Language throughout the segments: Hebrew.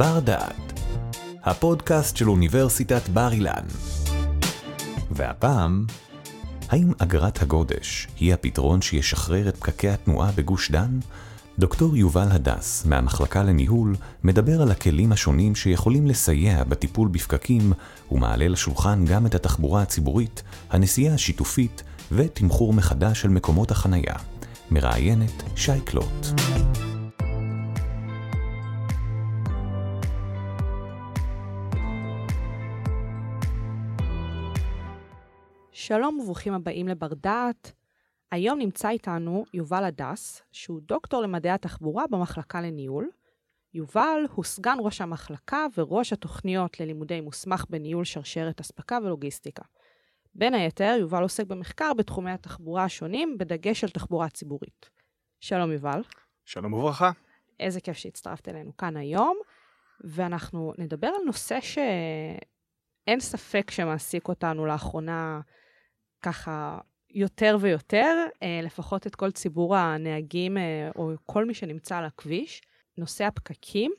בר דעת, הפודקאסט של אוניברסיטת בר אילן. והפעם, האם אגרת הגודש היא הפתרון שישחרר את פקקי התנועה בגוש דן? דוקטור יובל הדס, מהמחלקה לניהול, מדבר על הכלים השונים שיכולים לסייע בטיפול בפקקים, ומעלה לשולחן גם את התחבורה הציבורית, הנסיעה השיתופית ותמחור מחדש של מקומות החנייה. מראיינת שי קלוט. שלום וברוכים הבאים לבר דעת. היום נמצא איתנו יובל הדס, שהוא דוקטור למדעי התחבורה במחלקה לניהול. יובל הוא סגן ראש המחלקה וראש התוכניות ללימודי מוסמך בניהול שרשרת אספקה ולוגיסטיקה. בין היתר, יובל עוסק במחקר בתחומי התחבורה השונים, בדגש על תחבורה ציבורית. שלום יובל. שלום וברכה. איזה כיף שהצטרפת אלינו כאן היום, ואנחנו נדבר על נושא שאין ספק שמעסיק אותנו לאחרונה ככה יותר ויותר, אה, לפחות את כל ציבור הנהגים אה, או כל מי שנמצא על הכביש, נושא הפקקים.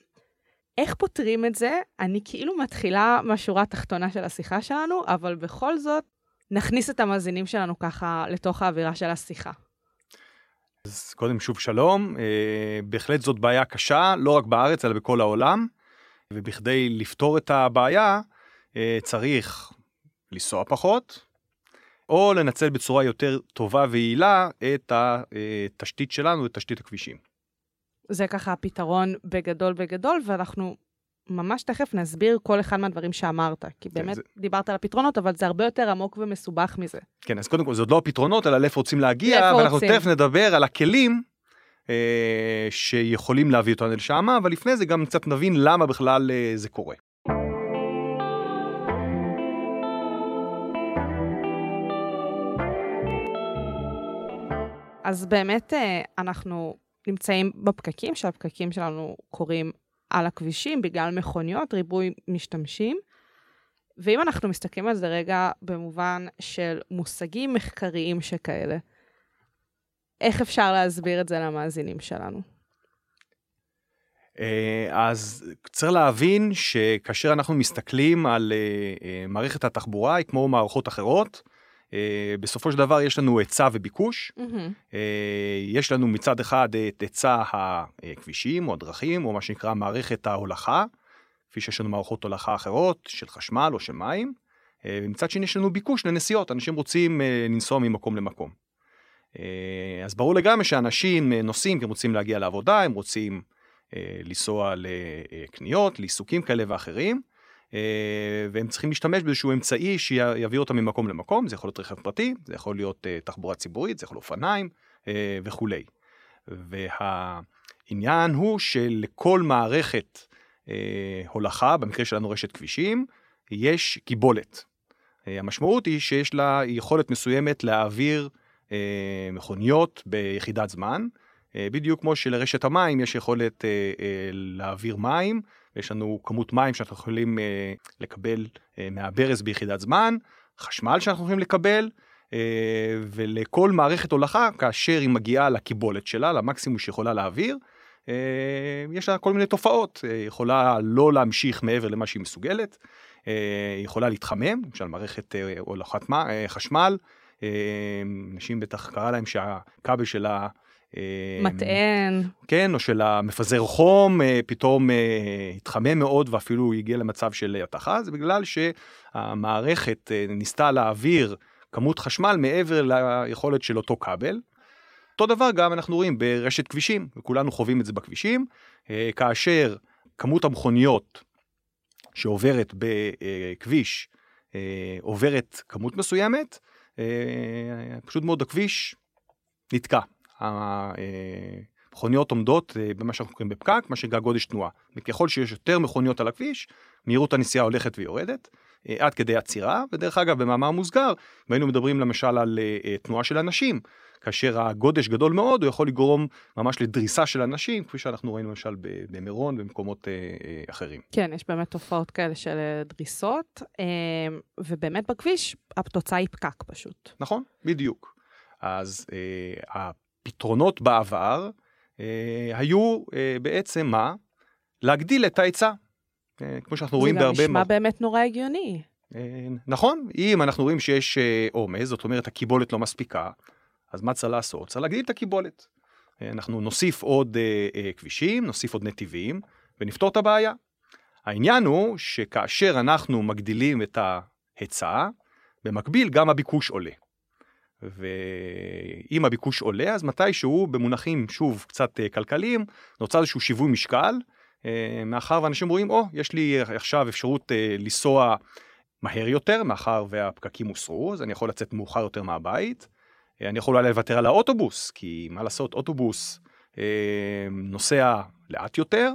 איך פותרים את זה? אני כאילו מתחילה מהשורה התחתונה של השיחה שלנו, אבל בכל זאת, נכניס את המאזינים שלנו ככה לתוך האווירה של השיחה. אז קודם שוב שלום, אה, בהחלט זאת בעיה קשה, לא רק בארץ אלא בכל העולם, ובכדי לפתור את הבעיה אה, צריך לנסוע פחות, או לנצל בצורה יותר טובה ויעילה את התשתית שלנו, את תשתית הכבישים. זה ככה הפתרון בגדול בגדול, ואנחנו ממש תכף נסביר כל אחד מהדברים שאמרת, כי כן, באמת זה... דיברת על הפתרונות, אבל זה הרבה יותר עמוק ומסובך מזה. כן, אז קודם כל זה עוד לא הפתרונות, אלא לאיפה רוצים להגיע, ואנחנו רוצים. תכף נדבר על הכלים אה, שיכולים להביא אותנו לשם, אבל לפני זה גם קצת נבין למה בכלל אה, זה קורה. אז באמת אה, אנחנו נמצאים בפקקים, שהפקקים שלנו קורים על הכבישים בגלל מכוניות, ריבוי משתמשים. ואם אנחנו מסתכלים על זה רגע במובן של מושגים מחקריים שכאלה, איך אפשר להסביר את זה למאזינים שלנו? אה, אז צריך להבין שכאשר אנחנו מסתכלים על אה, מערכת התחבורה, היא כמו מערכות אחרות, בסופו של דבר יש לנו היצע וביקוש. Mm-hmm. יש לנו מצד אחד את היצע הכבישים או הדרכים, או מה שנקרא מערכת ההולכה, כפי שיש לנו מערכות הולכה אחרות, של חשמל או של מים. Uh, ומצד שני יש לנו ביקוש לנסיעות, אנשים רוצים לנסוע ממקום למקום. אז ברור לגמרי שאנשים נוסעים כי הם רוצים להגיע לעבודה, הם רוצים לנסוע לקניות, לעיסוקים כאלה ואחרים. אה, והם צריכים להשתמש באיזשהו אמצעי שיביא אותם ממקום למקום, זה יכול להיות רכב פרטי, זה יכול להיות אה, תחבורה ציבורית, זה יכול להיות אופניים אה, וכולי. והעניין הוא שלכל מערכת הולכה, במקרה שלנו רשת כבישים, יש קיבולת. המשמעות היא שיש לה יכולת מסוימת להעביר מכוניות ביחידת זמן, בדיוק כמו שלרשת המים יש יכולת להעביר מים יש לנו כמות מים שאנחנו יכולים אה, לקבל אה, מהברז ביחידת זמן, חשמל שאנחנו יכולים לקבל, אה, ולכל מערכת הולכה, כאשר היא מגיעה לקיבולת שלה, למקסימום שיכולה להעביר, אה, יש לה כל מיני תופעות, אה, יכולה לא להמשיך מעבר למה שהיא מסוגלת, אה, יכולה להתחמם, למשל מערכת אה, הולכת אה, חשמל, אה, אנשים בטח קרה להם שהכבל שלה אה, מטען. כן, או של המפזר חום, אה, פתאום אה, התחמם מאוד ואפילו הגיע למצב של התכה, זה בגלל שהמערכת ניסתה להעביר כמות חשמל מעבר ליכולת של אותו כבל. אותו דבר גם אנחנו רואים ברשת כבישים, וכולנו חווים את זה בכבישים, כאשר כמות המכוניות שעוברת בכביש עוברת כמות מסוימת, פשוט מאוד הכביש נתקע. המכוניות עומדות אה, במה שאנחנו קוראים בפקק, מה שנקרא גודש תנועה. וככל שיש יותר מכוניות על הכביש, מהירות הנסיעה הולכת ויורדת. אה, עד כדי עצירה, ודרך אגב במאמר מוסגר, והיינו מדברים למשל על uh, תנועה של אנשים, כאשר הגודש גדול מאוד הוא יכול לגרום ממש לדריסה של אנשים, כפי שאנחנו ראינו למשל במירון ובמקומות אחרים. כן, יש באמת תופעות כאלה של דריסות, ובאמת בכביש התוצאה היא פקק פשוט. נכון, בדיוק. אז uh, הפתרונות בעבר אה, היו אה, בעצם מה? להגדיל את ההיצע. אה, כמו שאנחנו רואים בהרבה... זה גם נשמע באמת נורא הגיוני. אה, נכון, אם אנחנו רואים שיש אה, עומס, זאת אומרת הקיבולת לא מספיקה, אז מה צריך לעשות? צריך להגדיל את הקיבולת. אנחנו נוסיף עוד כבישים, נוסיף עוד נתיבים, ונפתור את הבעיה. העניין הוא שכאשר אנחנו מגדילים את ההיצע, במקביל גם הביקוש עולה. ואם הביקוש עולה, אז מתישהו, במונחים, שוב, קצת כלכליים, נוצר איזשהו שיווי משקל, מאחר ואנשים רואים, או, oh, יש לי עכשיו אפשרות לנסוע מהר יותר, מאחר והפקקים הוסרו, אז אני יכול לצאת מאוחר יותר מהבית. אה, אני יכול אולי לוותר על האוטובוס, כי מה לעשות, אוטובוס אה, נוסע לאט יותר.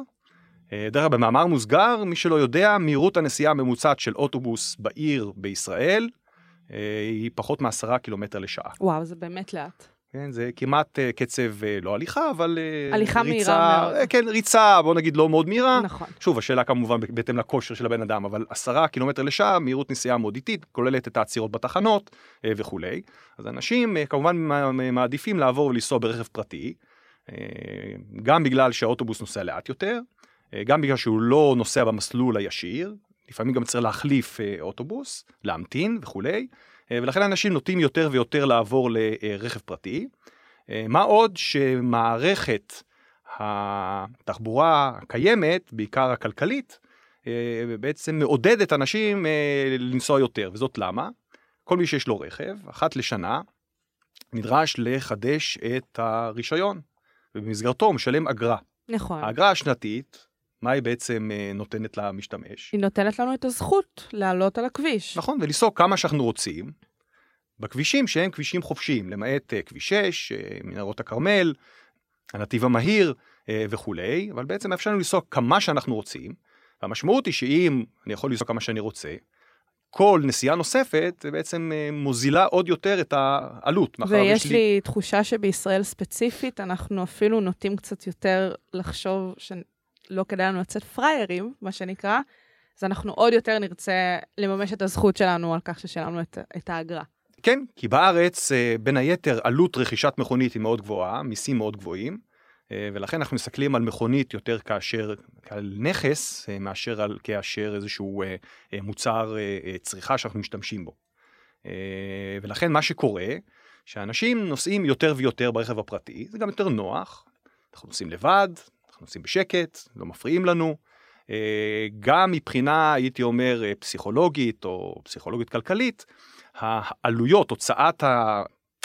אה, דרך אגב, במאמר מוסגר, מי שלא יודע, מהירות הנסיעה הממוצעת של אוטובוס בעיר בישראל אה, היא פחות מעשרה קילומטר לשעה. וואו, זה באמת לאט. כן, זה כמעט uh, קצב, uh, לא הליכה, אבל הליכה ריצה, מהירה מאוד. כן, ריצה, בוא נגיד לא מאוד מהירה. נכון. שוב, השאלה כמובן בהתאם לכושר של הבן אדם, אבל עשרה קילומטר לשעה, מהירות נסיעה מאוד איטית, כוללת את העצירות בתחנות וכולי. אז אנשים כמובן מעדיפים לעבור ולנסוע ברכב פרטי, גם בגלל שהאוטובוס נוסע לאט יותר, גם בגלל שהוא לא נוסע במסלול הישיר, לפעמים גם צריך להחליף uh, אוטובוס, להמתין וכולי. אה, ולכן אנשים נוטים יותר ויותר לעבור לרכב פרטי. אה, מה עוד שמערכת התחבורה הקיימת, בעיקר הכלכלית, אה, בעצם מעודדת אנשים לנסוע יותר, וזאת למה? כל מי שיש לו רכב, אחת לשנה, נדרש לחדש את הרישיון, ובמסגרתו הוא משלם אגרה. נכון. האגרה השנתית, מה היא בעצם נותנת למשתמש? היא נותנת לנו את הזכות לעלות על הכביש. נכון, ולנסוע כמה שאנחנו רוצים, בכבישים שהם כבישים חופשיים, למעט uh, כביש 6, uh, אה, מנהרות הכרמל, הנתיב המהיר וכולי, אבל בעצם אפשר לנו לנסוע כמה שאנחנו רוצים. והמשמעות היא שאם אני יכול לנסוע כמה שאני רוצה, כל נסיעה נוספת בעצם מוזילה עוד יותר את העלות. ויש לי... לי תחושה שבישראל ספציפית אנחנו אפילו נוטים קצת יותר לחשוב שלא כדאי לנו לצאת פראיירים, מה שנקרא, אז אנחנו עוד יותר נרצה לממש את הזכות שלנו על כך ששילמנו את, את האגרה. כן, כי בארץ אה, בין היתר עלות רכישת מכונית היא מאוד גבוהה, מיסים מאוד גבוהים, אה, ולכן אנחנו מסתכלים על מכונית יותר כאשר, על נכס, אה, מאשר על כאשר איזשהו מוצר צריכה שאנחנו משתמשים בו. ולכן מה שקורה, שאנשים נוסעים יותר ויותר ברכב הפרטי, זה גם יותר נוח, אנחנו נוסעים לבד, אנחנו נוסעים בשקט, לא מפריעים לנו. גם מבחינה, הייתי אומר, פסיכולוגית או פסיכולוגית כלכלית, העלויות, הוצאת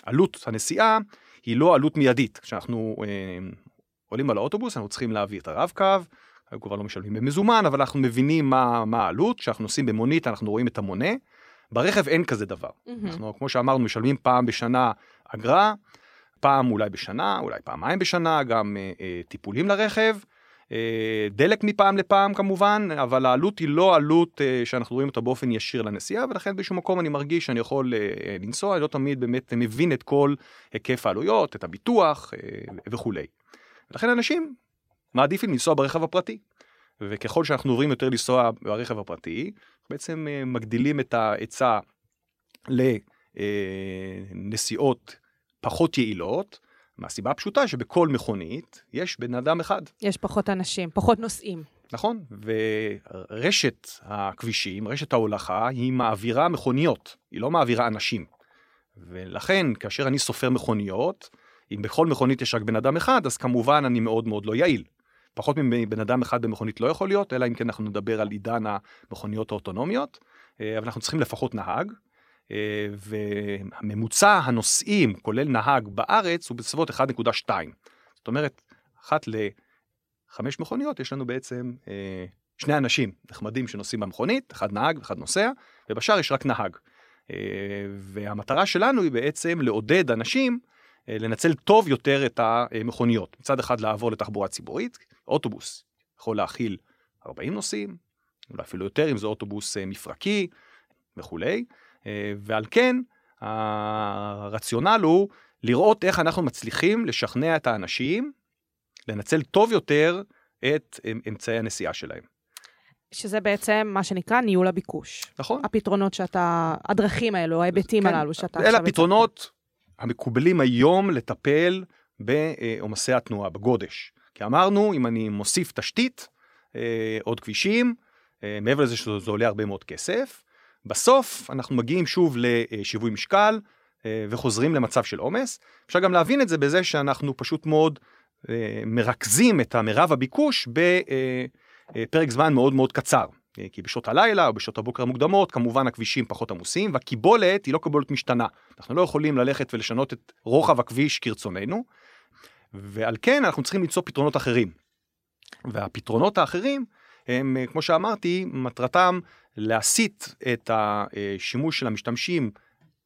עלות הנסיעה, היא לא עלות מיידית. כשאנחנו אה, עולים על האוטובוס, אנחנו צריכים להביא את הרב-קו, אנחנו כבר לא משלמים במזומן, אבל אנחנו מבינים מה, מה העלות, כשאנחנו נוסעים במונית אנחנו רואים את המונה. ברכב אין כזה דבר. Mm-hmm. אנחנו, כמו שאמרנו, משלמים פעם בשנה אגרה, פעם אולי בשנה, אולי פעמיים בשנה, גם אה, אה, טיפולים לרכב. אה, דלק מפעם לפעם כמובן, אבל העלות היא לא עלות אה, שאנחנו רואים אותה באופן ישיר לנסיעה, ולכן באיזשהו מקום אני מרגיש שאני יכול אה, לנסוע, אני לא תמיד באמת מבין את כל היקף העלויות, את הביטוח וכולי. ולכן אנשים מעדיפים לנסוע ברכב הפרטי. וככל שאנחנו עוברים יותר לנסוע ברכב הפרטי, בעצם מגדילים את ההיצע לנסיעות פחות יעילות, מהסיבה הפשוטה שבכל מכונית יש בן אדם אחד. יש פחות אנשים, פחות נוסעים. נכון, ורשת הכבישים, רשת ההולכה, היא מעבירה מכוניות, היא לא מעבירה אנשים. ולכן, כאשר אני סופר מכוניות, אם בכל מכונית יש רק בן אדם אחד, אז כמובן אני מאוד מאוד לא יעיל. פחות מבן אדם אחד במכונית לא יכול להיות, אלא אם כן אנחנו נדבר על עידן המכוניות האוטונומיות, אבל אנחנו צריכים לפחות נהג, והממוצע הנוסעים, כולל נהג בארץ, הוא בסביבות 1.2. זאת אומרת, אחת לחמש מכוניות יש לנו בעצם אה, שני אנשים נחמדים שנוסעים במכונית, אחד נהג ואחד נוסע, ובשאר יש רק נהג. אה, והמטרה שלנו היא בעצם לעודד אנשים לנצל טוב יותר את המכוניות. מצד אחד לעבור לתחבורה ציבורית, אוטובוס יכול להכיל 40 נוסעים, אולי אפילו יותר אם זה אוטובוס מפרקי וכולי. אה, ועל כן, הרציונל הוא לראות איך אנחנו מצליחים לשכנע את האנשים לנצל טוב יותר את אמצעי הנסיעה שלהם. שזה בעצם מה שנקרא ניהול הביקוש. נכון. הפתרונות שאתה, הדרכים האלו, ההיבטים כן. הללו שאתה. אלה הפתרונות המקובלים היום לטפל בעומסי התנועה, בגודש. כי אמרנו, אם אני מוסיף תשתית, אה, עוד כבישים, מעבר לזה שזה עולה הרבה מאוד כסף. בסוף אנחנו מגיעים שוב לשיווי משקל וחוזרים למצב של עומס. אפשר גם להבין את זה בזה שאנחנו פשוט מאוד מרכזים את המרב הביקוש בפרק זמן מאוד מאוד קצר. אה, כי בשעות הלילה או בשעות הבוקר המוקדמות כמובן הכבישים פחות עמוסים והקיבולת היא לא קיבולת משתנה. אנחנו לא יכולים ללכת ולשנות את רוחב הכביש כרצוננו ועל כן אנחנו צריכים למצוא פתרונות אחרים. והפתרונות האחרים הם אה, כמו שאמרתי מטרתם להסיט את השימוש של המשתמשים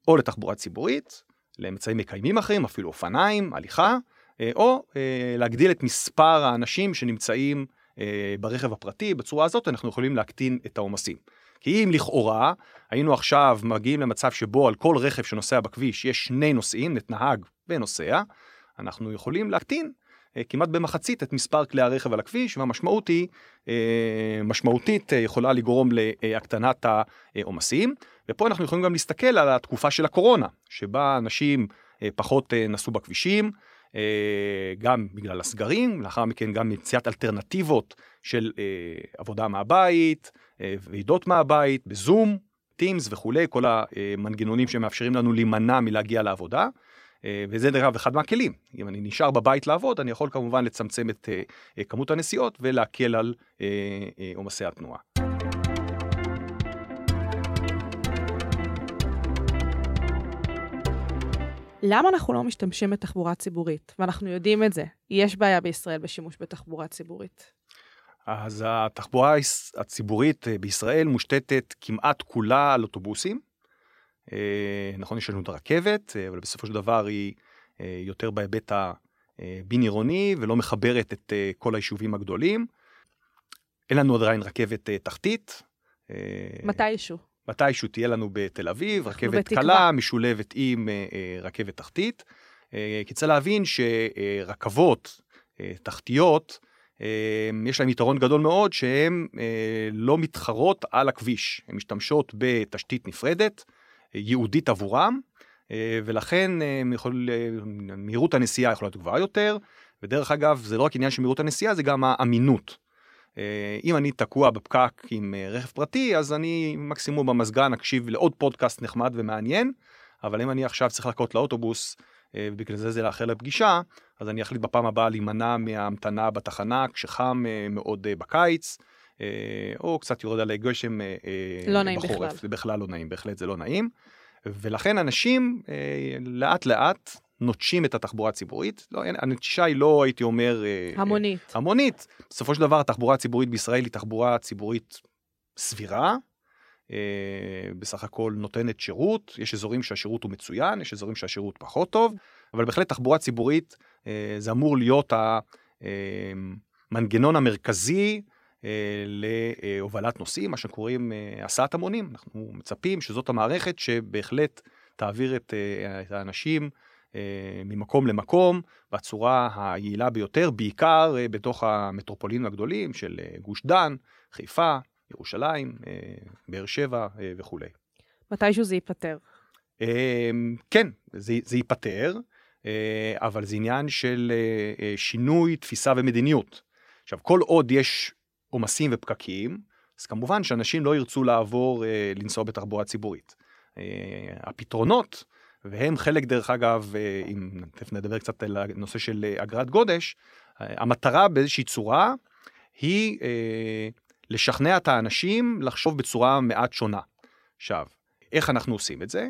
או לתחבורה ציבורית לאמצעים מקיימים אחרים אפילו אופניים הליכה אה, או להגדיל את מספר האנשים שנמצאים אה, ברכב הפרטי, בצורה הזאת אנחנו יכולים להקטין את העומסים. כי אם לכאורה היינו עכשיו מגיעים למצב שבו על כל רכב שנוסע בכביש יש שני נוסעים, נהג ונוסע, אנחנו יכולים להקטין אה, כמעט במחצית את מספר כלי הרכב על הכביש, והמשמעות היא אה, משמעותית יכולה לגרום להקטנת העומסים. ופה אנחנו יכולים גם להסתכל על התקופה של הקורונה, שבה אנשים פחות נסעו בכבישים, אה, גם בגלל הסגרים, לאחר מכן גם מציאת אלטרנטיבות של אה, עבודה מהבית, אה, ועידות מהבית, בזום, טימס וכולי, כל המנגנונים שמאפשרים לנו להימנע מלהגיע לעבודה. וזה דרך אגב אחד מהכלים. אם אני נשאר בבית לעבוד, אני יכול כמובן לצמצם את כמות הנסיעות ולהקל על עומסי התנועה. למה אנחנו לא משתמשים בתחבורה ציבורית? ואנחנו יודעים את זה. יש בעיה בישראל בשימוש בתחבורה ציבורית. אז התחבורה הציבורית אה, בישראל מושתתת כמעט כולה על אוטובוסים. אה, נכון, יש לנו את הרכבת, אה, אבל בסופו של דבר היא יותר בהיבט הבין עירוני ולא מחברת את כל היישובים הגדולים. אין לנו עדיין רכבת תחתית. מתישהו. מתישהו תהיה לנו בתל אביב, רכבת קלה משולבת עם אה, אה, רכבת תחתית. אה, כי צריך להבין שרכבות תחתיות, יש להן יתרון גדול מאוד שהן לא מתחרות על הכביש, הן משתמשות בתשתית נפרדת, ייעודית עבורם, ולכן יכול, מהירות הנסיעה יכולה להיות גבוהה יותר, ודרך אגב זה לא רק עניין של מהירות הנסיעה, זה גם האמינות. אה, אם אני תקוע בפקק עם אה, רכב פרטי, אז אני מקסימום במזגן אקשיב לעוד פודקאסט נחמד ומעניין, אבל אם אני עכשיו צריך לחכות לאוטובוס, אה, ובגלל זה זה לאחר לפגישה, אז אני אחליט בפעם הבאה להימנע מההמתנה בתחנה כשחם מאוד בקיץ, או קצת יורד עלי גשם לא נעים בחורף. בכלל. זה בכלל לא נעים, בהחלט זה לא נעים. ולכן אנשים לאט לאט נוטשים את התחבורה הציבורית. לא, הנטישה היא לא, הייתי אומר... אה, המונית. אה, המונית. בסופו של דבר, התחבורה הציבורית בישראל היא תחבורה ציבורית סבירה. אה, בסך הכל נותנת שירות, יש אזורים שהשירות הוא מצוין, יש אזורים שהשירות פחות טוב, אבל בהחלט תחבורה ציבורית אה, זה אמור להיות המנגנון אה, המרכזי אה, להובלת נוסעים, מה שקוראים אה, הסעת המונים. אנחנו מצפים שזאת המערכת שבהחלט תעביר את, אה, את האנשים אה, ממקום למקום בצורה היעילה ביותר, בעיקר אה, בתוך המטרופולינים הגדולים של אה, גוש דן, חיפה, ירושלים, באר שבע וכולי. מתישהו זה ייפתר. כן, זה, זה ייפתר, אבל זה עניין של שינוי תפיסה ומדיניות. עכשיו, כל עוד יש עומסים ופקקים, אז כמובן שאנשים לא ירצו לעבור, לנסוע בתחבורה ציבורית. הפתרונות והם חלק דרך אגב, אה, אם תכף נדבר קצת על הנושא של אה, אגרת גודש, אה, המטרה באיזושהי צורה היא אה, לשכנע את האנשים לחשוב בצורה מעט שונה. עכשיו, איך אנחנו עושים את זה?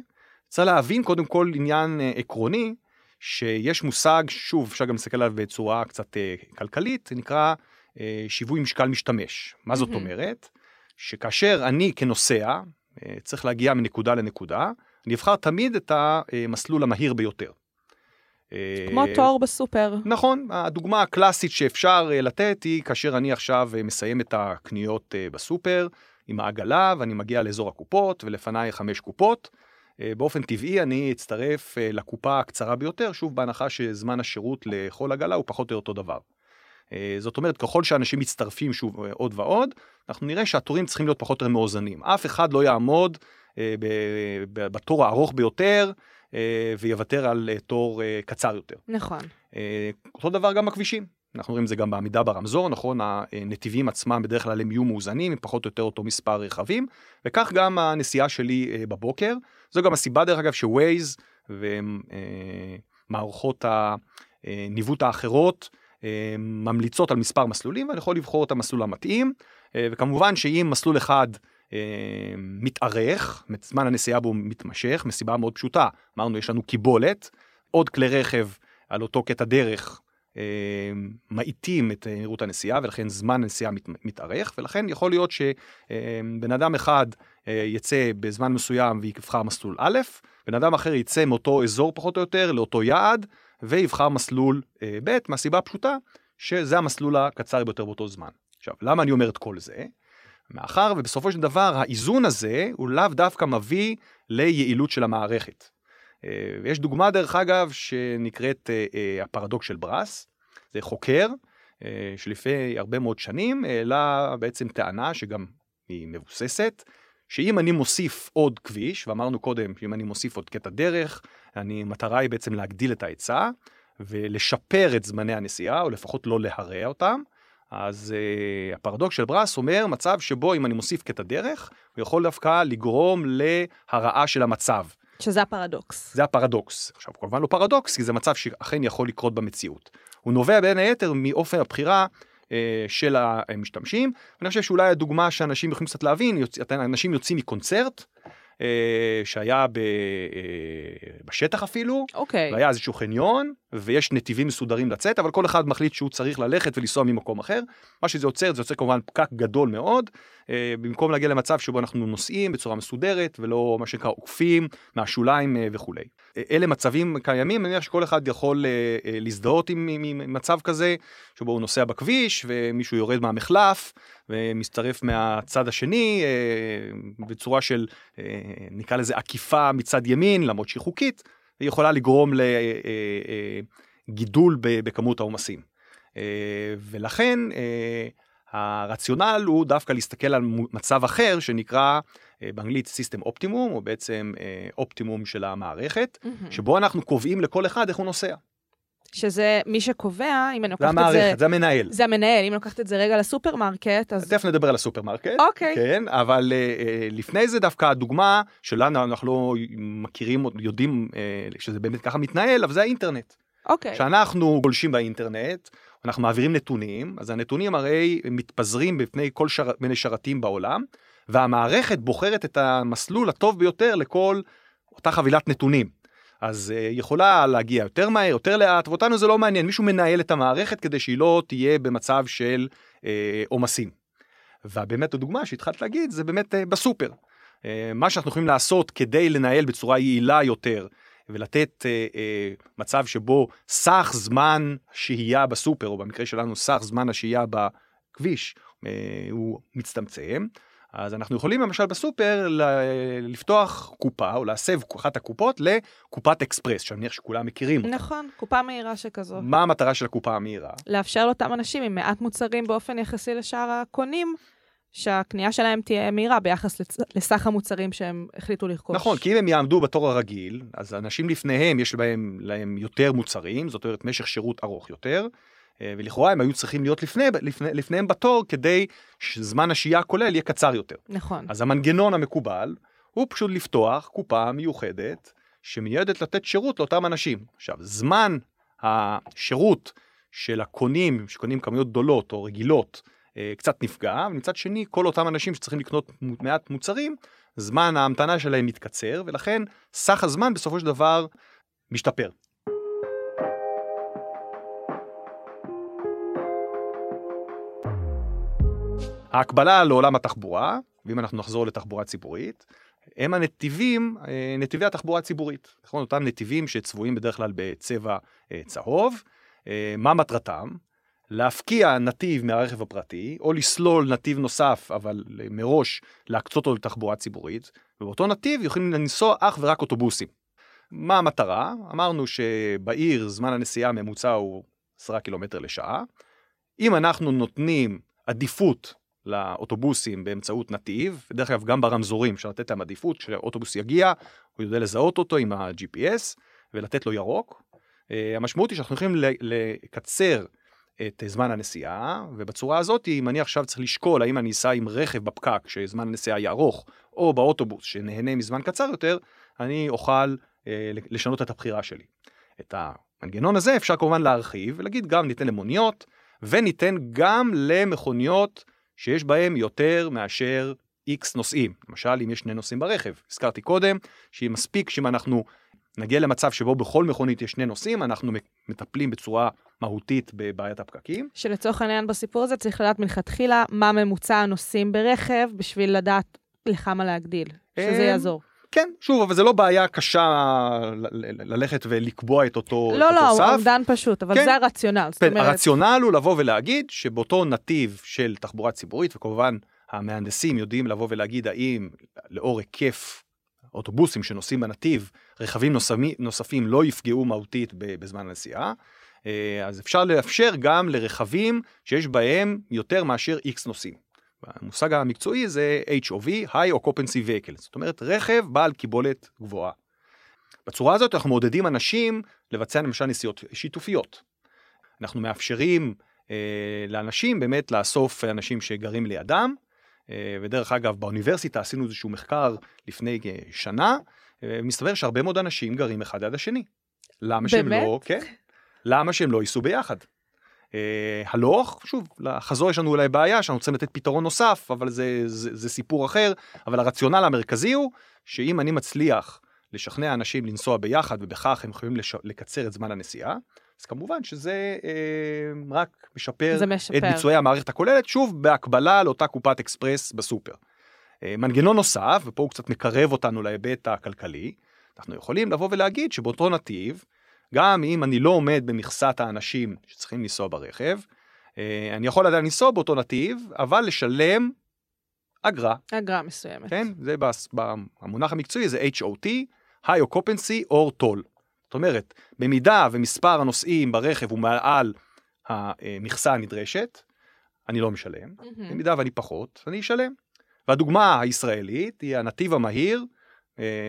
צריך להבין קודם כל עניין אה, עקרוני, שיש מושג, שוב, אפשר גם להסתכל עליו בצורה קצת אה, כלכלית, זה נקרא אה, שיווי משקל משתמש. מה זאת. אומרת? שכאשר אני כנוסע אה, צריך להגיע מנקודה לנקודה, אני אבחר תמיד את המסלול המהיר ביותר. כמו אה, תור בסופר. נכון, הדוגמה הקלאסית שאפשר אה, לתת היא כאשר אני עכשיו אה, מסיים את הקניות בסופר עם העגלה ואני מגיע לאזור הקופות ולפניי חמש קופות. באופן טבעי אני אצטרף לקופה הקצרה ביותר, שוב בהנחה שזמן השירות לכל עגלה הוא פחות או יותר אותו דבר. זאת אומרת, ככל שאנשים מצטרפים שוב עוד ועוד, אנחנו נראה שהתורים צריכים להיות פחות או יותר מאוזנים. אף אחד לא יעמוד אה, בתור הארוך ביותר, אה, ויוותר על אה, תור קצר יותר. נכון. אותו דבר גם בכבישים. אנחנו רואים את זה גם בעמידה ברמזור, נכון? הנתיבים עצמם בדרך כלל הם יהיו מאוזנים, עם פחות או יותר אותו מספר רכבים, וכך גם הנסיעה שלי אה, בבוקר. זו גם הסיבה, דרך אגב, שווייז ומערכות הניווט האחרות ממליצות על מספר מסלולים, ואני יכול לבחור את המסלול המתאים, וכמובן שאם מסלול אחד מתארך, זמן הנסיעה בו מתמשך, מסיבה מאוד פשוטה, אמרנו יש לנו קיבולת, עוד כלי רכב על אותו קטע דרך אה, מאיטים את מהירות הנסיעה ולכן זמן הנסיעה מת, מתארך ולכן יכול להיות שבן אדם אחד אה, יצא בזמן מסוים ויבחר מסלול א', בן אדם אחר יצא מאותו אזור פחות או יותר לאותו יעד ויבחר מסלול אה, ב' מהסיבה הפשוטה שזה המסלול הקצר ביותר באותו זמן. עכשיו למה אני אומר את כל זה? מאחר ובסופו של דבר האיזון הזה הוא לאו דווקא מביא ליעילות של המערכת. אה, ויש דוגמה דרך אגב שנקראת אה, הפרדוקס של ברס, זה חוקר שלפני הרבה מאוד שנים העלה בעצם טענה שגם היא מבוססת, שאם אני מוסיף עוד כביש, ואמרנו קודם שאם אני מוסיף עוד קטע דרך, אני, מטרה היא בעצם להגדיל את ההיצע ולשפר את זמני הנסיעה, או לפחות לא להרע אותם. אז uh, הפרדוקס של ברס אומר מצב שבו אם אני מוסיף קטע דרך, הוא יכול דווקא לגרום להרעה של המצב. שזה הפרדוקס. זה הפרדוקס. עכשיו, כמובן לא פרדוקס, כי זה מצב שאכן יכול לקרות במציאות. הוא נובע בין היתר מאופן הבחירה של המשתמשים. ואני חושב שאולי הדוגמה שאנשים יכולים קצת להבין. אנשים יוצאים מקונצרט, אה, שהיה ב, אה, בשטח אפילו, אוקיי. והיה איזשהו חניון, ויש נתיבים מסודרים לצאת, אבל כל אחד מחליט שהוא צריך ללכת ולנסוע ממקום אחר. מה שזה יוצר, זה יוצר כמובן פקק גדול מאוד, אה, במקום להגיע למצב שבו אנחנו נוסעים בצורה מסודרת, ולא מה שנקרא עוקפים מהשוליים וכולי. אלה מצבים קיימים, אני מניח שכל אחד יכול להזדהות עם, עם, עם מצב כזה, שבו הוא נוסע בכביש, ומישהו יורד מהמחלף, ומצטרף מהצד השני, בצורה של, נקרא לזה עקיפה מצד ימין, למרות שהיא חוקית. היא יכולה לגרום לגידול בכמות העומסים. ולכן הרציונל הוא דווקא להסתכל על מצב אחר שנקרא באנגלית system optimum, או בעצם אופטימום של המערכת, mm-hmm. שבו אנחנו קובעים לכל אחד איך הוא נוסע. שזה מי שקובע, אם אני לוקחת את זה... זה המערכת, זה המנהל. זה המנהל, אם אני לוקחת את זה רגע לסופרמרקט, אז... תכף נדבר על הסופרמרקט. אוקיי. כן, אבל אה, לפני זה דווקא הדוגמה שלנו, אנחנו לא מכירים, יודעים אה, שזה באמת ככה מתנהל, אבל זה האינטרנט. אוקיי. כשאנחנו גולשים באינטרנט, אנחנו מעבירים נתונים, אז הנתונים הרי מתפזרים בפני כל שר... מיני שרתים בעולם, והמערכת בוחרת את המסלול הטוב ביותר לכל אותה חבילת נתונים. אז uh, יכולה להגיע יותר מהר, יותר לאט, ואותנו זה לא מעניין, מישהו מנהל את המערכת כדי שהיא לא תהיה במצב של אה, עומסים. ובאמת הדוגמה שהתחלת להגיד זה באמת uh, בסופר. מה שאנחנו יכולים לעשות כדי לנהל בצורה יעילה יותר ולתת uh, uh, מצב שבו סך זמן שהייה בסופר, או במקרה שלנו סך זמן השהייה בכביש, uh, הוא מצטמצם. אז אנחנו יכולים למשל בסופר לפתוח קופה או להסב אחת הקופות לקופת אקספרס, שאני מניח שכולם מכירים אותה. נכון, קופה מהירה שכזו. מה המטרה של הקופה המהירה? לאפשר לאותם אנשים עם מעט מוצרים באופן יחסי לשאר הקונים. שהקנייה שלהם תהיה מהירה ביחס לסך המוצרים שהם החליטו לרכוש. נכון, כי אם הם יעמדו בתור הרגיל, אז אנשים לפניהם יש בהם, להם יותר מוצרים, זאת אומרת משך שירות ארוך יותר, ולכאורה הם היו צריכים להיות לפני, לפני, לפניהם בתור כדי שזמן השהייה הכולל יהיה קצר יותר. נכון. אז המנגנון המקובל הוא פשוט לפתוח קופה מיוחדת שמיועדת לתת שירות לאותם אנשים. עכשיו, זמן השירות של הקונים, שקונים כמויות גדולות או רגילות, אה, קצת נפגע, ומצד שני, כל אותם אנשים שצריכים לקנות מעט מוצרים, זמן ההמתנה שלהם מתקצר, ולכן סך הזמן בסופו של דבר משתפר. ההקבלה לעולם התחבורה, ואם אנחנו נחזור לתחבורה ציבורית, הם הנתיבים, אה, נתיבי התחבורה הציבורית. נכון, אותם נתיבים שצבועים בדרך כלל בצבע אה, צהוב. אה, מה מטרתם? להפקיע נתיב מהרכב הפרטי, או לסלול נתיב נוסף, אבל מראש להקצות אותו לתחבורה ציבורית, ובאותו נתיב יכולים לנסוע אך ורק אוטובוסים. מה המטרה? אמרנו שבעיר זמן הנסיעה הממוצע הוא 10 קילומטר לשעה. אם אנחנו נותנים עדיפות לאוטובוסים באמצעות נתיב, ודרך אגב גם ברמזורים אפשר לתת להם עדיפות, כשאוטובוס יגיע הוא יודע לזהות אותו עם ה-GPS ולתת לו ירוק. Uh, המשמעות היא שאנחנו יכולים לקצר את זמן הנסיעה, ובצורה הזאת, אם אני עכשיו צריך לשקול האם אני אסע עם רכב בפקק, שזמן הנסיעה יהיה ארוך, או באוטובוס שנהנה מזמן קצר יותר, אני אוכל אה, לשנות את הבחירה שלי. את המנגנון הזה אפשר כמובן להרחיב ולהגיד גם ניתן למוניות, וניתן גם למכוניות שיש בהן יותר מאשר X נוסעים. למשל, אם יש שני נוסעים ברכב. הזכרתי קודם, שיהיה מספיק שאם אנחנו נגיע למצב שבו בכל מכונית יש שני נוסעים, אנחנו מטפלים בצורה מהותית בבעיית הפקקים. שלצורך העניין בסיפור הזה צריך לדעת מלכתחילה מה ממוצע הנוסעים ברכב, בשביל לדעת לכמה להגדיל, שזה אה, יעזור. כן, שוב, אבל זה לא בעיה קשה ללכת ולקבוע את אותו, לא, את לא, סף. לא, אומדן פשוט, אבל כן. זה הרציונל. כן, אומרת, הרציונל הוא לבוא ולהגיד שבאותו נתיב של תחבורה ציבורית, וכמובן המהנדסים יודעים לבוא ולהגיד האם לאור היקף אוטובוסים שנוסעים בנתיב, רכבים נוספים, נוספים לא יפגעו מהותית בזמן הנסיעה, אה, אז אפשר לאפשר גם לרכבים שיש בהם יותר מאשר X נוסעים. המושג המקצועי זה HOV, High Occupancy Vehicle, זאת אומרת רכב בעל קיבולת גבוהה. בצורה הזאת אנחנו מעודדים אנשים לבצע למשל נסיעות שיתופיות. אנחנו מאפשרים אה, לאנשים באמת לאסוף אנשים שגרים לידם, אה, ודרך אגב באוניברסיטה עשינו איזשהו מחקר לפני אה, שנה, אה, מסתבר שהרבה מאוד אנשים גרים אחד ליד השני. למה שהם באמת? לא, כן, למה שהם לא ייסעו ביחד? אה, הלוך, שוב, לחזור יש לנו אולי בעיה שאנחנו צריכים לתת פתרון נוסף, אבל זה, זה, זה סיפור אחר, אבל הרציונל המרכזי הוא שאם אני מצליח לשכנע אנשים לנסוע ביחד ובכך הם יכולים לש... לקצר את זמן הנסיעה, אז כמובן שזה אה, רק משפר, משפר. את ביצועי המערכת הכוללת, שוב בהקבלה לאותה קופת אקספרס בסופר. אה, מנגנון נוסף, ופה הוא קצת מקרב אותנו להיבט הכלכלי, אנחנו יכולים לבוא ולהגיד שבאותו נתיב, גם אם אני לא עומד במכסת האנשים שצריכים לנסוע ברכב, אה, אני יכול עדיין לנסוע באותו נתיב, אבל לשלם אגרה, אגרה מסוימת. כן? זה במונח המקצועי זה HOT, High Occupancy or Toll. זאת אומרת, במידה ומספר הנוסעים ברכב הוא מעל המכסה הנדרשת, אני לא משלם. מהמם. במידה ואני פחות, אני אשלם. והדוגמה הישראלית היא הנתיב המהיר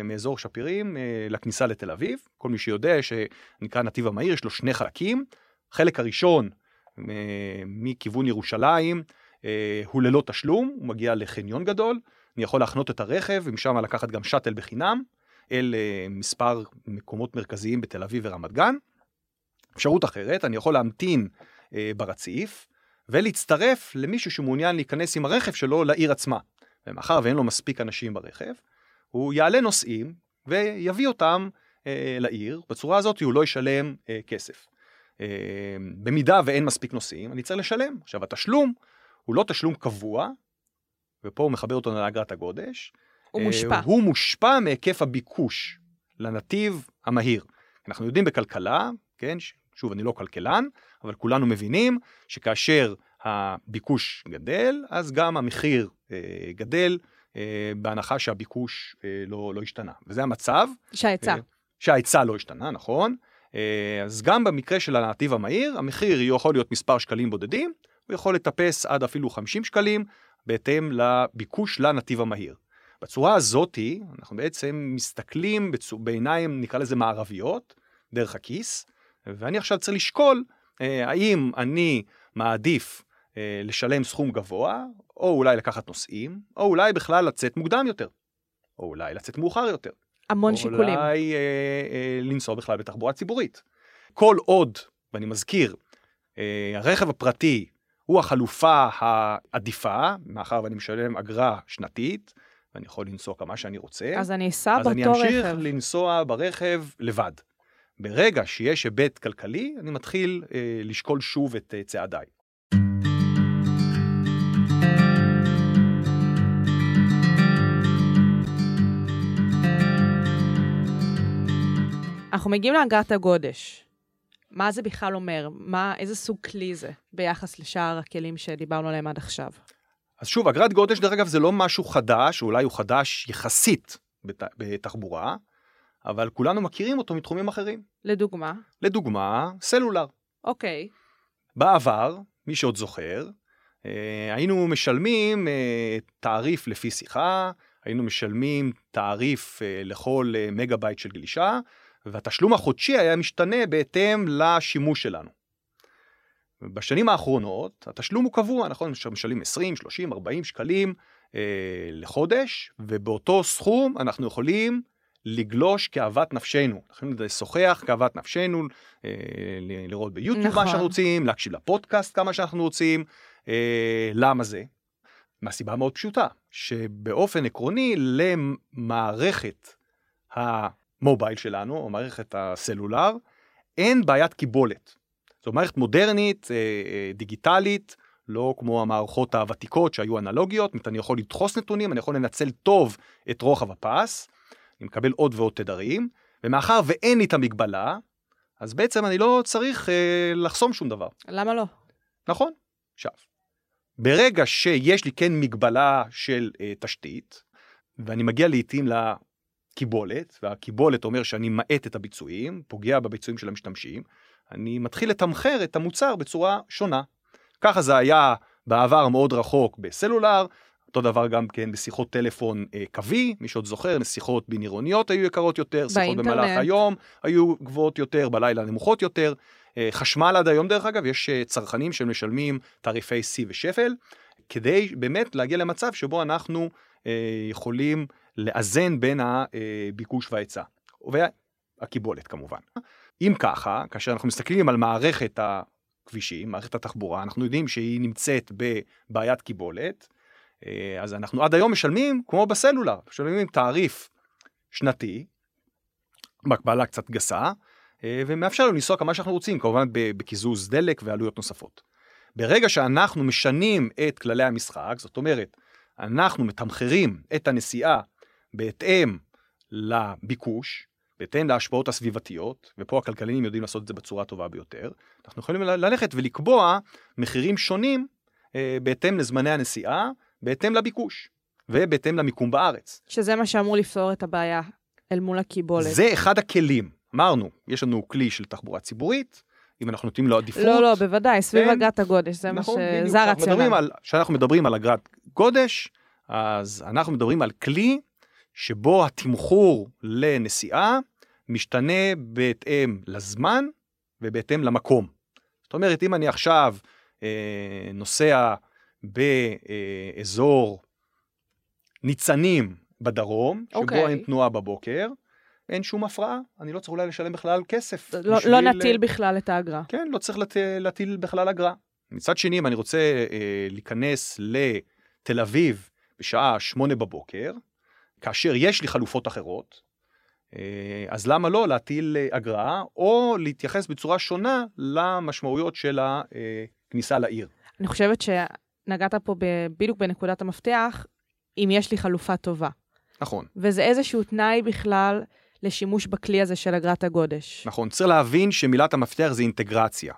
מאזור שפירים אה, לכניסה לתל אביב. כל מי שיודע שנקרא נתיב המהיר, יש לו שני חלקים. החלק הראשון אה, מכיוון ירושלים אה, הוא ללא תשלום, הוא מגיע לחניון גדול. אני יכול להחנות את הרכב ומשם לקחת גם שאטל בחינם אל אה, מספר מקומות מרכזיים בתל אביב ורמת גן. אפשרות אחרת, אני יכול להמתין אה, ברציף ולהצטרף למישהו שמעוניין להיכנס עם הרכב שלו לעיר עצמה. ומאחר ואין לו מספיק אנשים ברכב, הוא יעלה נוסעים ויביא אותם אה, לעיר, בצורה הזאת הוא לא ישלם אה, כסף. אה, במידה ואין מספיק נוסעים, אני צריך לשלם. עכשיו, התשלום הוא לא תשלום קבוע, ופה הוא מחבר אותו לאגרת הגודש. הוא אה, מושפע. הוא מושפע מהיקף הביקוש לנתיב המהיר. אנחנו יודעים בכלכלה, כן, שוב, אני לא כלכלן, אבל כולנו מבינים שכאשר הביקוש גדל, אז גם המחיר אה, גדל, בהנחה שהביקוש אה, לא, לא השתנה. וזה המצב. שההיצע. אה, שההיצע לא השתנה, נכון. אה, אז גם במקרה של הנתיב המהיר, המחיר יכול להיות מספר שקלים בודדים, הוא יכול לטפס עד אפילו 50 שקלים, בהתאם לביקוש לנתיב המהיר. בצורה הזאתי, אנחנו בעצם מסתכלים בצו- בעיניים, נקרא לזה מערביות, דרך הכיס, ואני עכשיו צריך לשקול אה, האם אני מעדיף אה, לשלם סכום גבוה, או אולי לקחת נוסעים, או אולי בכלל לצאת מוקדם יותר, או אולי לצאת מאוחר יותר. המון או שיקולים. אולי אה, אה, לנסוע בכלל בתחבורה ציבורית. כל עוד, ואני מזכיר, אה, הרכב הפרטי הוא החלופה העדיפה, מאחר ואני משלם אגרה שנתית, ואני יכול לנסוע כמה שאני רוצה, אז אני אסע אז אני באותו אמשיך רכב. לנסוע ברכב לבד. ברגע שיש היבט כלכלי, אני מתחיל אה, לשקול שוב את אה, צעדיי. אנחנו מגיעים לאגרת הגודש. מה זה בכלל אומר? מה, איזה סוג כלי זה ביחס לשאר הכלים שדיברנו עליהם עד עכשיו? אז שוב, אגרת גודש, דרך אגב, זה לא משהו חדש, אולי הוא חדש יחסית בת, בתחבורה, אבל כולנו מכירים אותו מתחומים אחרים. לדוגמה, לדוגמה, סלולר. אוקיי, בעבר, מי שעוד זוכר, אה, היינו משלמים אה, תעריף לפי שיחה, היינו משלמים תעריף אה, לכל אה, מגה בייט של גלישה, והתשלום החודשי היה משתנה בהתאם לשימוש שלנו. בשנים האחרונות התשלום הוא קבוע, נכון? משלמים 20, 30, 40 שקלים אה, לחודש, ובאותו סכום אנחנו יכולים לגלוש כאוות נפשנו. אנחנו יכולים לשוחח כאוות נפשנו, אה, לראות ביוטיוב נכון. מה שאנחנו רוצים, להקשיב לפודקאסט כמה שאנחנו רוצים. אה, למה זה? מהסיבה מאוד פשוטה, שבאופן עקרוני למערכת המובייל שלנו, או מערכת הסלולר, אין בעיית קיבולת. זו מערכת מודרנית, אה, אה, דיגיטלית, לא כמו המערכות הוותיקות שהיו אנלוגיות, זאת אני יכול לדחוס נתונים, אני יכול לנצל טוב את רוחב הפס, אני מקבל עוד ועוד תדרים, ומאחר ואין לי את המגבלה, אז בעצם אני לא צריך אה, לחסום שום דבר. למה לא? נכון. עכשיו, ברגע שיש לי כן מגבלה של אה, תשתית, ואני מגיע לעיתים לקיבולת, והקיבולת אומר שאני מאט את הביצועים, פוגע בביצועים של המשתמשים, אני מתחיל לתמחר את המוצר בצורה שונה. ככה זה היה בעבר המאוד רחוק בסלולר, אותו דבר גם כן בשיחות טלפון אה, קווי, מי שעוד זוכר, שיחות בין עירוניות היו יקרות יותר, שיחות באינטרנט. במהלך היום היו גבוהות יותר, בלילה נמוכות יותר. אה, חשמל עד היום דרך אגב, יש אה, צרכנים שמשלמים תעריפי C ושפל, כדי באמת להגיע למצב שבו אנחנו אה, יכולים לאזן בין הביקוש וההיצע. והקיבולת כמובן. אם ככה, כאשר אנחנו מסתכלים על מערכת הכבישים, מערכת התחבורה, אנחנו יודעים שהיא נמצאת בבעיית קיבולת, אז אנחנו עד היום משלמים כמו בסלולר, משלמים תעריף שנתי, בהקבלה קצת גסה, ומאפשר לנו לנסוע כמה שאנחנו רוצים, כמובן בקיזוז דלק ועלויות נוספות. ברגע שאנחנו משנים את כללי המשחק, זאת אומרת, אנחנו מתמחרים את הנסיעה בהתאם לביקוש, בהתאם להשפעות הסביבתיות, ופה הכלכלנים יודעים לעשות את זה בצורה הטובה ביותר, אנחנו יכולים ללכת ולקבוע מחירים שונים אה, בהתאם לזמני הנסיעה, בהתאם לביקוש, ובהתאם למיקום בארץ. שזה מה שאמור לפתור את הבעיה אל מול הקיבולת. זה אחד הכלים. אמרנו, יש לנו כלי של תחבורה ציבורית, אם אנחנו נותנים לו עדיפות. לא, לא, בוודאי, סביב כן, אגרת הגודש, זה נכון, מה ש... זה הרציונל. כשאנחנו מדברים על אגרת גודש, אז אנחנו מדברים על כלי שבו התמחור לנסיעה משתנה בהתאם לזמן ובהתאם למקום. זאת אומרת, אם אני עכשיו אה, נוסע באזור ניצנים בדרום, שבו okay. אוקיי. אין תנועה בבוקר, אין שום הפרעה, אני לא צריך אולי לשלם בכלל כסף. לא, לא נטיל בכלל את האגרה. כן, לא צריך לת... להטיל בכלל אגרה. מצד שני, אם אני רוצה אה, להיכנס לתל אביב בשעה שמונה בבוקר, כאשר יש לי חלופות אחרות, אה, אז למה לא להטיל אה, אגרה, או להתייחס בצורה שונה למשמעויות של הכניסה לעיר. אני חושבת שנגעת פה בדיוק בנקודת המפתח, אם יש לי חלופה טובה. נכון. וזה איזשהו תנאי בכלל לשימוש בכלי הזה של אגרת הגודש. נכון, צריך להבין שמילת המפתח זה אינטגרציה.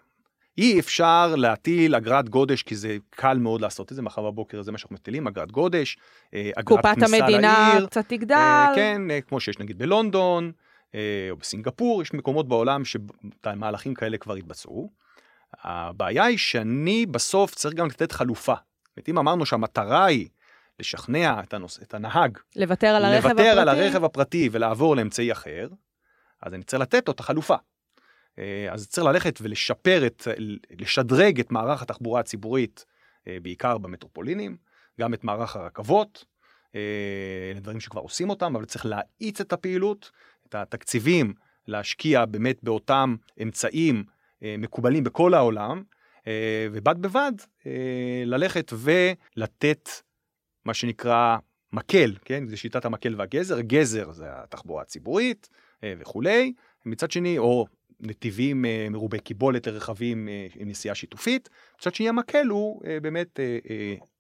אי אפשר להטיל אגרת גודש, כי זה קל מאוד לעשות את זה, מחר בבוקר זה מה שאנחנו מטילים, אגרת גודש, אה, אגרת כניסה לעיר. קופת המדינה קצת תגדל. אה, כן, אה, כמו שיש נגיד בלונדון, או בסינגפור, יש מקומות בעולם שמהלכים כאלה כבר התבצעו. הבעיה היא שאני בסוף צריך גם לתת חלופה. זאת אומרת, אם אמרנו שהמטרה היא לשכנע את, הנוס... את הנהג, לוותר על הרכב לוותר הפרטי, על הרכב הפרטי ולעבור לאמצעי אחר, אז אני צריך לתת לו את החלופה. אה, אז צריך ללכת ולשפר את, לשדרג את מערך התחבורה הציבורית, אה, בעיקר במטרופולינים, גם את מערך הרכבות, אה, אלה דברים שכבר עושים אותם, אבל צריך להאיץ את הפעילות, את התקציבים, להשקיע באמת באותם אמצעים מקובלים בכל העולם, ובד בבד ללכת ולתת מה שנקרא מקל, כן? זה שיטת המקל והגזר, גזר זה התחבורה הציבורית וכולי, מצד שני, או נתיבים אה, מרובי קיבולת לרכבים אה, עם נסיעה שיתופית. מצד שני המקל הוא אה, באמת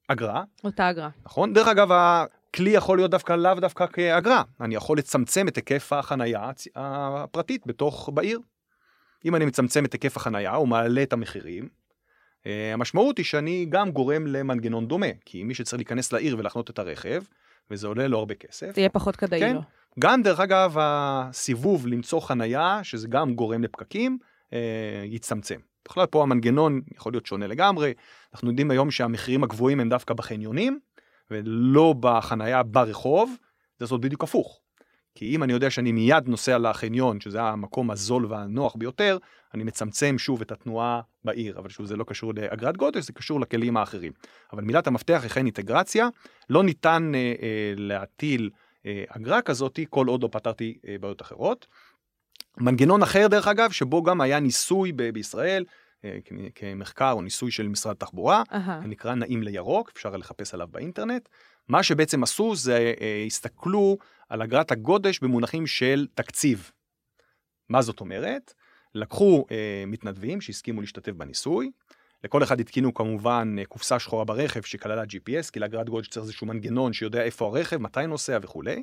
אגרה. אותה אגרה. נכון? דרך אגב, הכלי יכול להיות דווקא לאו דווקא כאגרה. אני יכול לצמצם את היקף החנייה הפרטית בתוך, בעיר. אם אני מצמצם את היקף החנייה ומעלה את המחירים, המשמעות היא שאני גם גורם למנגנון דומה, כי מי שצריך להיכנס לעיר ולחנות את הרכב, וזה עולה לו הרבה כסף. זה יהיה פחות כדאי כן? לו. גם דרך אגב הסיבוב למצוא חנייה, שזה גם גורם לפקקים, אה, יצטמצם. בכלל פה המנגנון יכול להיות שונה לגמרי. אנחנו יודעים היום שהמחירים הגבוהים הם דווקא בחניונים, ולא בחנייה ברחוב, זה זאת בדיוק הפוך. כי אם אני יודע שאני מיד נוסע לחניון, שזה המקום הזול והנוח ביותר, אני מצמצם שוב את התנועה בעיר, אבל שוב זה לא קשור לאגרת גודש, זה קשור לכלים האחרים. אבל מילת המפתח היא אכן אינטגרציה, לא ניתן אה, אה, להטיל אגרה כזאתי כל עוד לא פתרתי אה, בעיות אחרות. מנגנון אחר דרך אגב, שבו גם היה ניסוי ב- בישראל, אה, כמחקר או ניסוי של משרד התחבורה, אהה. נקרא נעים לירוק, אפשר לחפש עליו באינטרנט. מה שבעצם עשו זה אה, הסתכלו על אגרת הגודש במונחים של תקציב. מה זאת אומרת? לקחו אה, מתנדבים שהסכימו להשתתף בניסוי, לכל אחד התקינו כמובן אה, קופסה שחורה ברכב שכללה GPS, כי לאגרת גודש צריך איזשהו מנגנון שיודע איפה הרכב, מתי נוסע וכולי.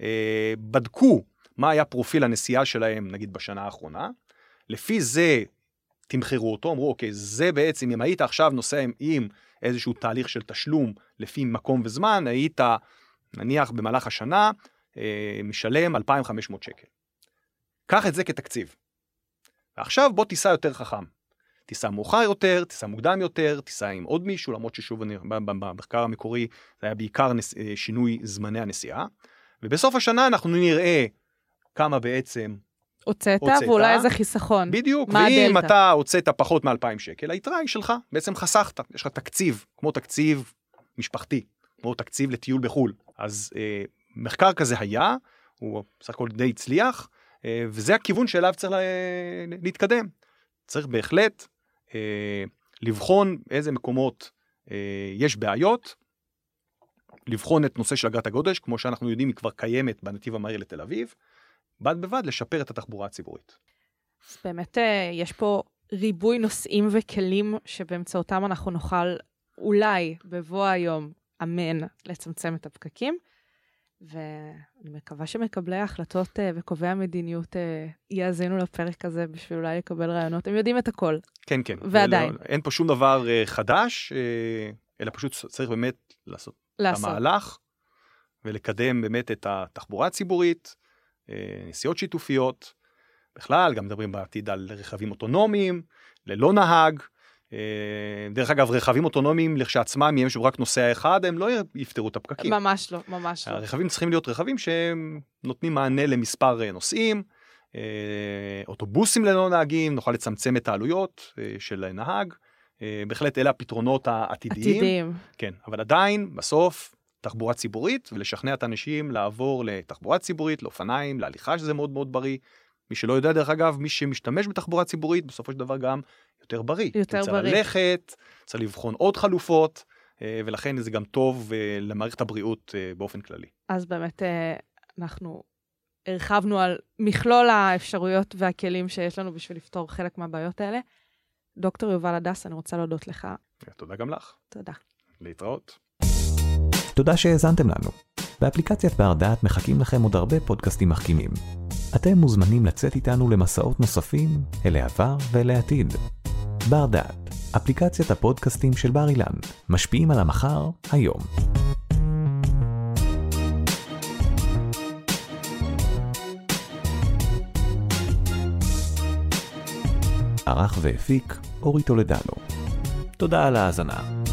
אה, בדקו מה היה פרופיל הנסיעה שלהם, נגיד בשנה האחרונה, לפי זה תמחרו אותו, אמרו, אוקיי, זה בעצם, אם היית עכשיו נוסע עם, עם איזשהו תהליך של תשלום לפי מקום וזמן, היית, נניח, במהלך השנה, אה, משלם 2,500 שקל. קח את זה כתקציב. ועכשיו בוא תיסע יותר חכם. תיסע מאוחר יותר, תיסע מוקדם יותר, תיסע עם עוד מישהו, למרות ששוב, אני, במחקר המקורי זה היה בעיקר נס, אה, שינוי זמני הנסיעה. ובסוף השנה אנחנו נראה כמה בעצם הוצאת, הוצאת. ואולי איזה חיסכון. בדיוק, ואם הדלתא? אתה הוצאת פחות מ-2,000 שקל, היתרה היא שלך, בעצם חסכת, יש לך תקציב, כמו תקציב משפחתי, כמו תקציב לטיול בחו"ל. אז אה, מחקר כזה היה, הוא בסך הכל די הצליח, אה, וזה הכיוון שאליו צריך לה, להתקדם. צריך בהחלט אה, לבחון איזה מקומות אה, יש בעיות, לבחון את נושא של אגרת הגודש, כמו שאנחנו יודעים, היא כבר קיימת בנתיב המהיר לתל אביב, בד בבד לשפר את התחבורה הציבורית. אז באמת אה, יש פה ריבוי נושאים וכלים שבאמצעותם אנחנו נוכל אולי בבוא היום, אמן, לצמצם את הפקקים. ואני מקווה שמקבלי ההחלטות אה, וקובעי המדיניות אה, יאזינו לפרק הזה בשביל אולי לקבל רעיונות. הם יודעים את הכל. כן, כן. ועדיין. ולא, אין פה שום דבר אה, חדש, אה, אלא פשוט צריך באמת לעשות את לעשות. המהלך ולקדם באמת את התחבורה הציבורית, אה, נסיעות שיתופיות. בכלל, גם מדברים בעתיד על רכבים אוטונומיים, ללא נהג. אה, דרך אגב, רכבים אוטונומיים לכשעצמם, אם יש רק נוסע אחד, הם לא יפתרו את הפקקים. ממש לא, ממש לא. הרכבים צריכים להיות רכבים שהם נותנים מענה למספר אה, נוסעים, אה, אוטובוסים ללא נהגים, נוכל לצמצם את העלויות של נהג. בהחלט אלה הפתרונות העתידיים. עתידיים. כן, אבל עדיין, בסוף, תחבורה ציבורית, ולשכנע את האנשים לעבור לתחבורה ציבורית, לאופניים, להליכה, שזה מאוד מאוד בריא. מי שלא יודע, דרך אגב, מי שמשתמש בתחבורה ציבורית, בסופו של דבר גם יותר בריא. יותר צריך בריא. ללכת, צריך לבחון עוד חלופות, אה, ולכן זה גם טוב אה, למערכת הבריאות אה, באופן כללי. אז באמת אנחנו הרחבנו על מכלול האפשרויות והכלים שיש לנו בשביל לפתור חלק מהבעיות האלה. דוקטור יובל הדס, אני רוצה להודות לך. תודה גם לך. תודה. להתראות. תודה שהאזנתם לנו. באפליקציית בר דעת מחכים לכם עוד הרבה פודקאסטים מחכימים. אתם מוזמנים לצאת איתנו למסעות נוספים אל העבר ואל העתיד. בר דעת, אפליקציית הפודקאסטים של בר אילן, משפיעים על המחר, היום. ערך והפיק אורי טולדנו. תודה על ההאזנה.